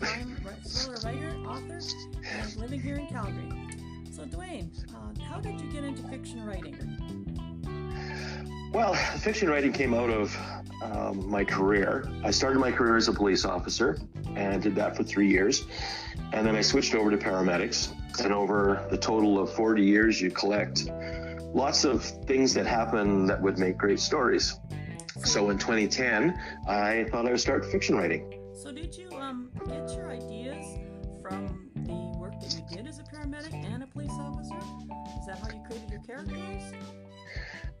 time thriller writer, author, and living here in Calgary. So, Dwayne, uh, how did you get into fiction writing? Well, fiction writing came out of um, my career. I started my career as a police officer and did that for three years. And then I switched over to paramedics. And over the total of 40 years, you collect lots of things that happen that would make great stories. So in 2010, I thought I would start fiction writing. So did you um, get your ideas from the work that you did as a paramedic and a police officer? Is that how you created your characters?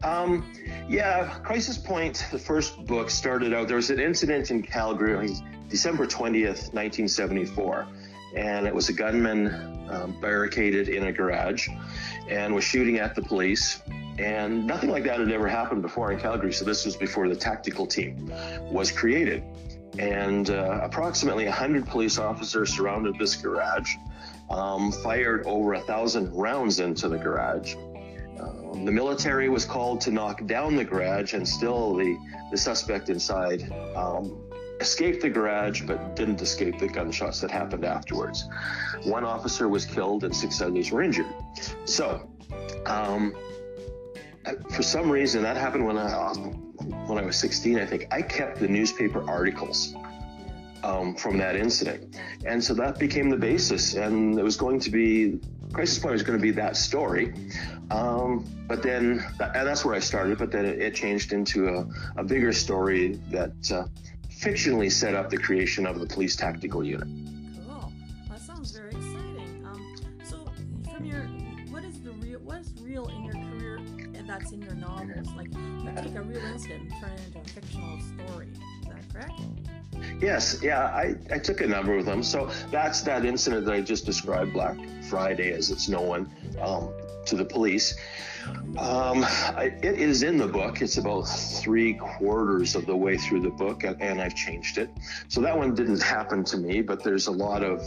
Um, yeah, Crisis Point, the first book started out. There was an incident in Calgary, December 20th, 1974, and it was a gunman um, barricaded in a garage and was shooting at the police. And nothing like that had ever happened before in Calgary. So this was before the tactical team was created. And uh, approximately 100 police officers surrounded this garage, um, fired over a thousand rounds into the garage. Um, the military was called to knock down the garage, and still the, the suspect inside um, escaped the garage but didn't escape the gunshots that happened afterwards. One officer was killed and six others were injured. So, um, for some reason, that happened when I when I was 16. I think I kept the newspaper articles um, from that incident, and so that became the basis. And it was going to be Crisis Point was going to be that story. Um, but then, and that's where I started. But then it, changed into a, a, bigger story that uh, fictionally set up the creation of the police tactical unit. Cool. That sounds very exciting. Um, so, from your, what is the real? What is real in your that's in your novels? Like, you take a real incident and turn it into a fictional story. Is that correct? Yes, yeah, I, I took a number of them. So that's that incident that I just described, Black Friday, as it's known um, to the police. Um, I, it is in the book. It's about three quarters of the way through the book, and, and I've changed it. So that one didn't happen to me, but there's a lot of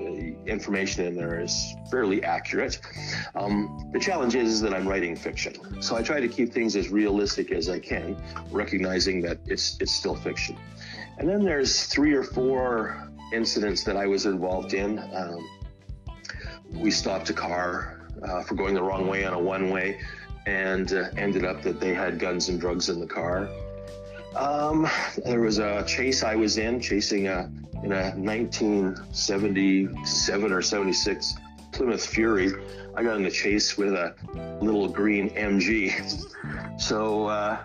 the, information in there is fairly accurate. Um, the challenge is, that I'm writing fiction, so I try to keep things as realistic as I can, recognizing that it's it's still fiction. And then there's three or four incidents that I was involved in. Um, we stopped a car uh, for going the wrong way on a one way and uh, ended up that they had guns and drugs in the car. Um, there was a chase I was in, chasing a in a 1977 or 76 Plymouth Fury. I got in the chase with a little green MG. So uh,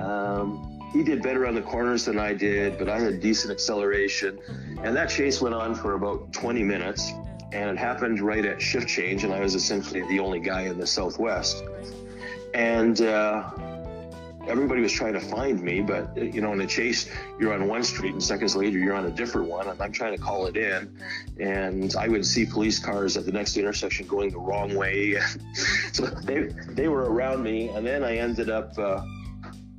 um, he did better on the corners than I did, but I had decent acceleration. And that chase went on for about 20 minutes and it happened right at shift change, and I was essentially the only guy in the Southwest. And uh, everybody was trying to find me, but you know, in a chase, you're on one street, and seconds later, you're on a different one, and I'm trying to call it in. And I would see police cars at the next intersection going the wrong way, so they they were around me, and then I ended up. Uh,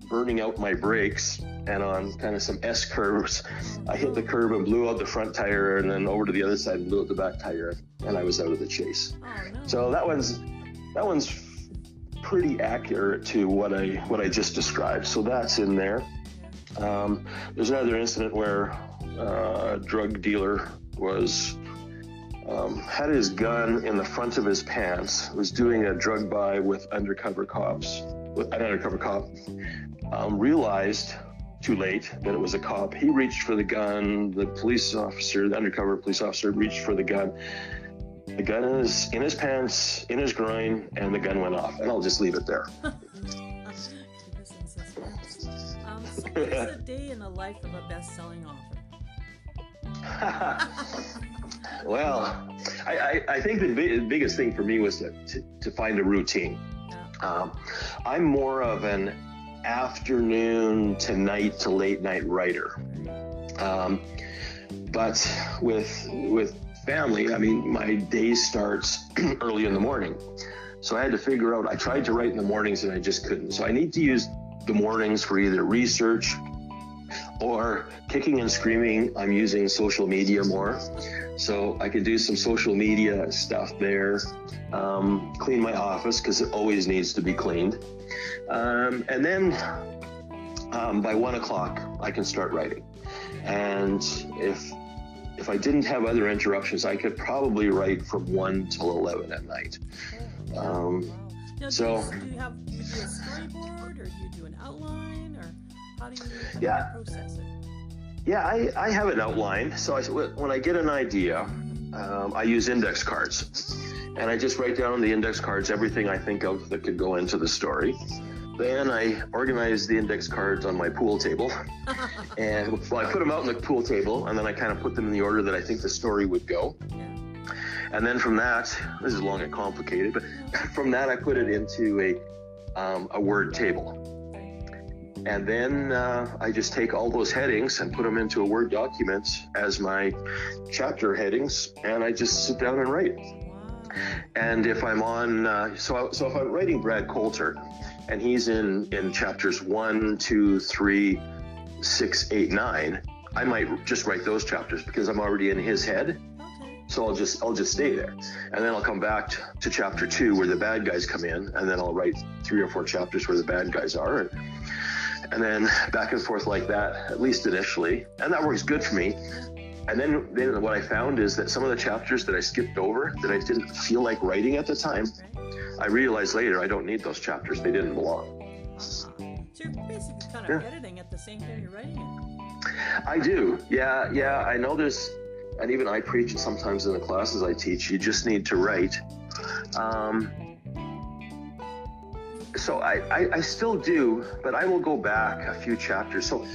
burning out my brakes and on kind of some S curves, I hit the curb and blew out the front tire and then over to the other side and blew out the back tire and I was out of the chase. Oh. So that one's that one's pretty accurate to what I what I just described. So that's in there. Um, there's another incident where uh, a drug dealer was um, had his gun in the front of his pants, was doing a drug buy with undercover cops, with an undercover cop, um, realized too late that it was a cop. He reached for the gun. The police officer, the undercover police officer, reached for the gun. The gun is in his pants, in his groin, and the gun went off. And I'll just leave it there. um, so what is a day in the life of a best-selling author? well, I, I, I, think the big, biggest thing for me was to, to, to find a routine. Yeah. Um, I'm more of an afternoon to night to late night writer. Um, but with with family, I mean, my day starts early in the morning. So I had to figure out. I tried to write in the mornings and I just couldn't. So I need to use the mornings for either research or kicking and screaming. I'm using social media more. So I could do some social media stuff there, um, clean my office because it always needs to be cleaned. Um, and then um, by one o'clock, I can start writing. And if if I didn't have other interruptions, I could probably write from one till eleven at night. Oh, Um. Now, so- do you, do you have do you do a storyboard or do you do an outline or how do you, Yeah. process it? Yeah, I, I have an outline. So I, when I get an idea, um, I use index cards. And I just write down on the index cards everything I think of that could go into the story. Then I organize the index cards on my pool table. And well, I put them out on the pool table, and then I kind of put them in the order that I think the story would go. And then from that, this is long and complicated, but from that I put it into a um, a word table. And then uh, I just take all those headings and put them into a Word document as my chapter headings, and I just sit down and write. And if I'm on, uh, so I, so if I'm writing Brad Coulter, and he's in in chapters one, two, three, six, eight, nine, I might just write those chapters because I'm already in his head. So I'll just I'll just stay there, and then I'll come back t- to chapter two where the bad guys come in, and then I'll write three or four chapters where the bad guys are, and, and then back and forth like that at least initially, and that works good for me. And then then what I found is that some of the chapters that I skipped over that I didn't feel like writing at the time, I realized later I don't need those chapters; they didn't belong. So you're basically kind of Yeah. editing at the same time you're writing it. I do. Yeah, yeah. I know there's, and even I preach it sometimes in the classes I teach. You just need to write. Um, so I, I, I still do, but I will go back a few chapters. So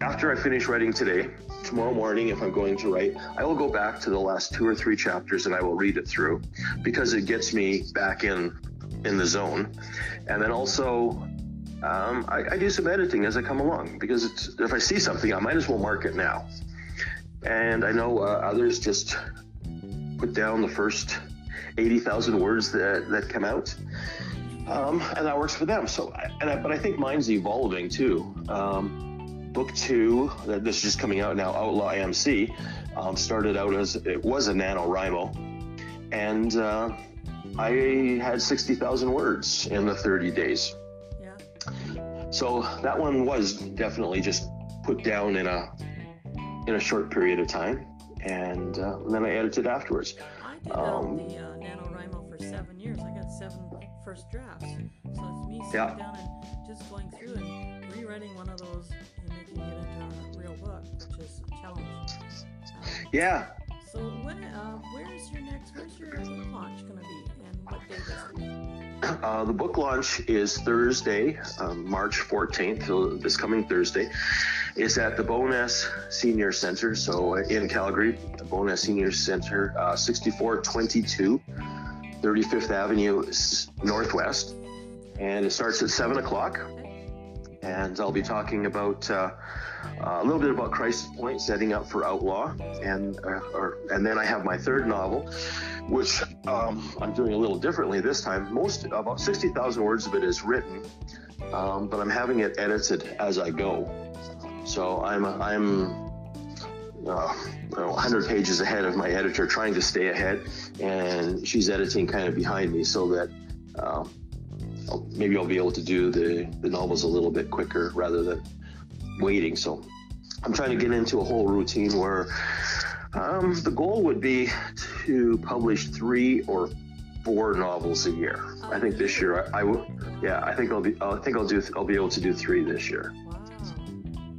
after I finish writing today, tomorrow morning, if I'm going to write, I will go back to the last two or three chapters and I will read it through because it gets me back in in the zone. And then also um, I, I do some editing as I come along because if I see something, I might as well mark it now. And I know uh, others just put down the first 80,000 words that, that come out. Um, and that works for them. So, and I, but I think mine's evolving too. Um, book two, that this is just coming out now, Outlaw MC, um, started out as it was a NaNoWriMo, and uh, I had 60,000 words in the 30 days. Yeah. So that one was definitely just put down in a in a short period of time, and, uh, then I edited afterwards. I did Um, um, the uh, NaNoWriMo for seven years. I got seven first drafts. So it's me sitting Yeah. down and just going through and rewriting one of those making it into a real book, which is a challenge. Um, Yeah, so when, uh, where's your next, where's your book launch going to be and what date is it? uh, the book launch is Thursday, um, March 14th, this coming Thursday. It's at the Bowness Senior Center, so in Calgary, the Bowness Senior Center, uh, 6422 35th Avenue Northwest, and it starts at 7 o'clock. And I'll be talking about uh, uh, a little bit about Crisis Point, setting up for Outlaw, and uh, or, and then I have my third novel, which um, I'm doing a little differently this time. Most about sixty thousand words of it is written, um, but I'm having it edited as I go. So I'm I'm uh, you know, 100 pages ahead of my editor, trying to stay ahead, and she's editing kind of behind me so that. Uh, I'll, maybe I'll be able to do the, the novels a little bit quicker rather than waiting. So I'm trying to get into a whole routine where um, the goal would be to publish three or four novels a year. I think this year I, I will. Yeah, I think I'll be. I think I'll do. I'll be able to do three this year. Wow.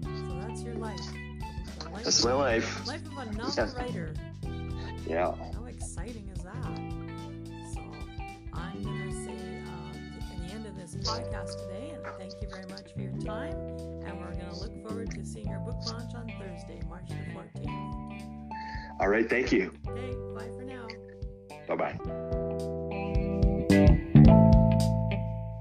So that's your life. Life That's my life. Life of a novel Yeah. writer. Yeah. Podcast today, and thank you very much for your time. And we're going to look forward to seeing your book launch on Thursday, March the 14th. All right. Thank you. Okay, bye for now. Bye bye.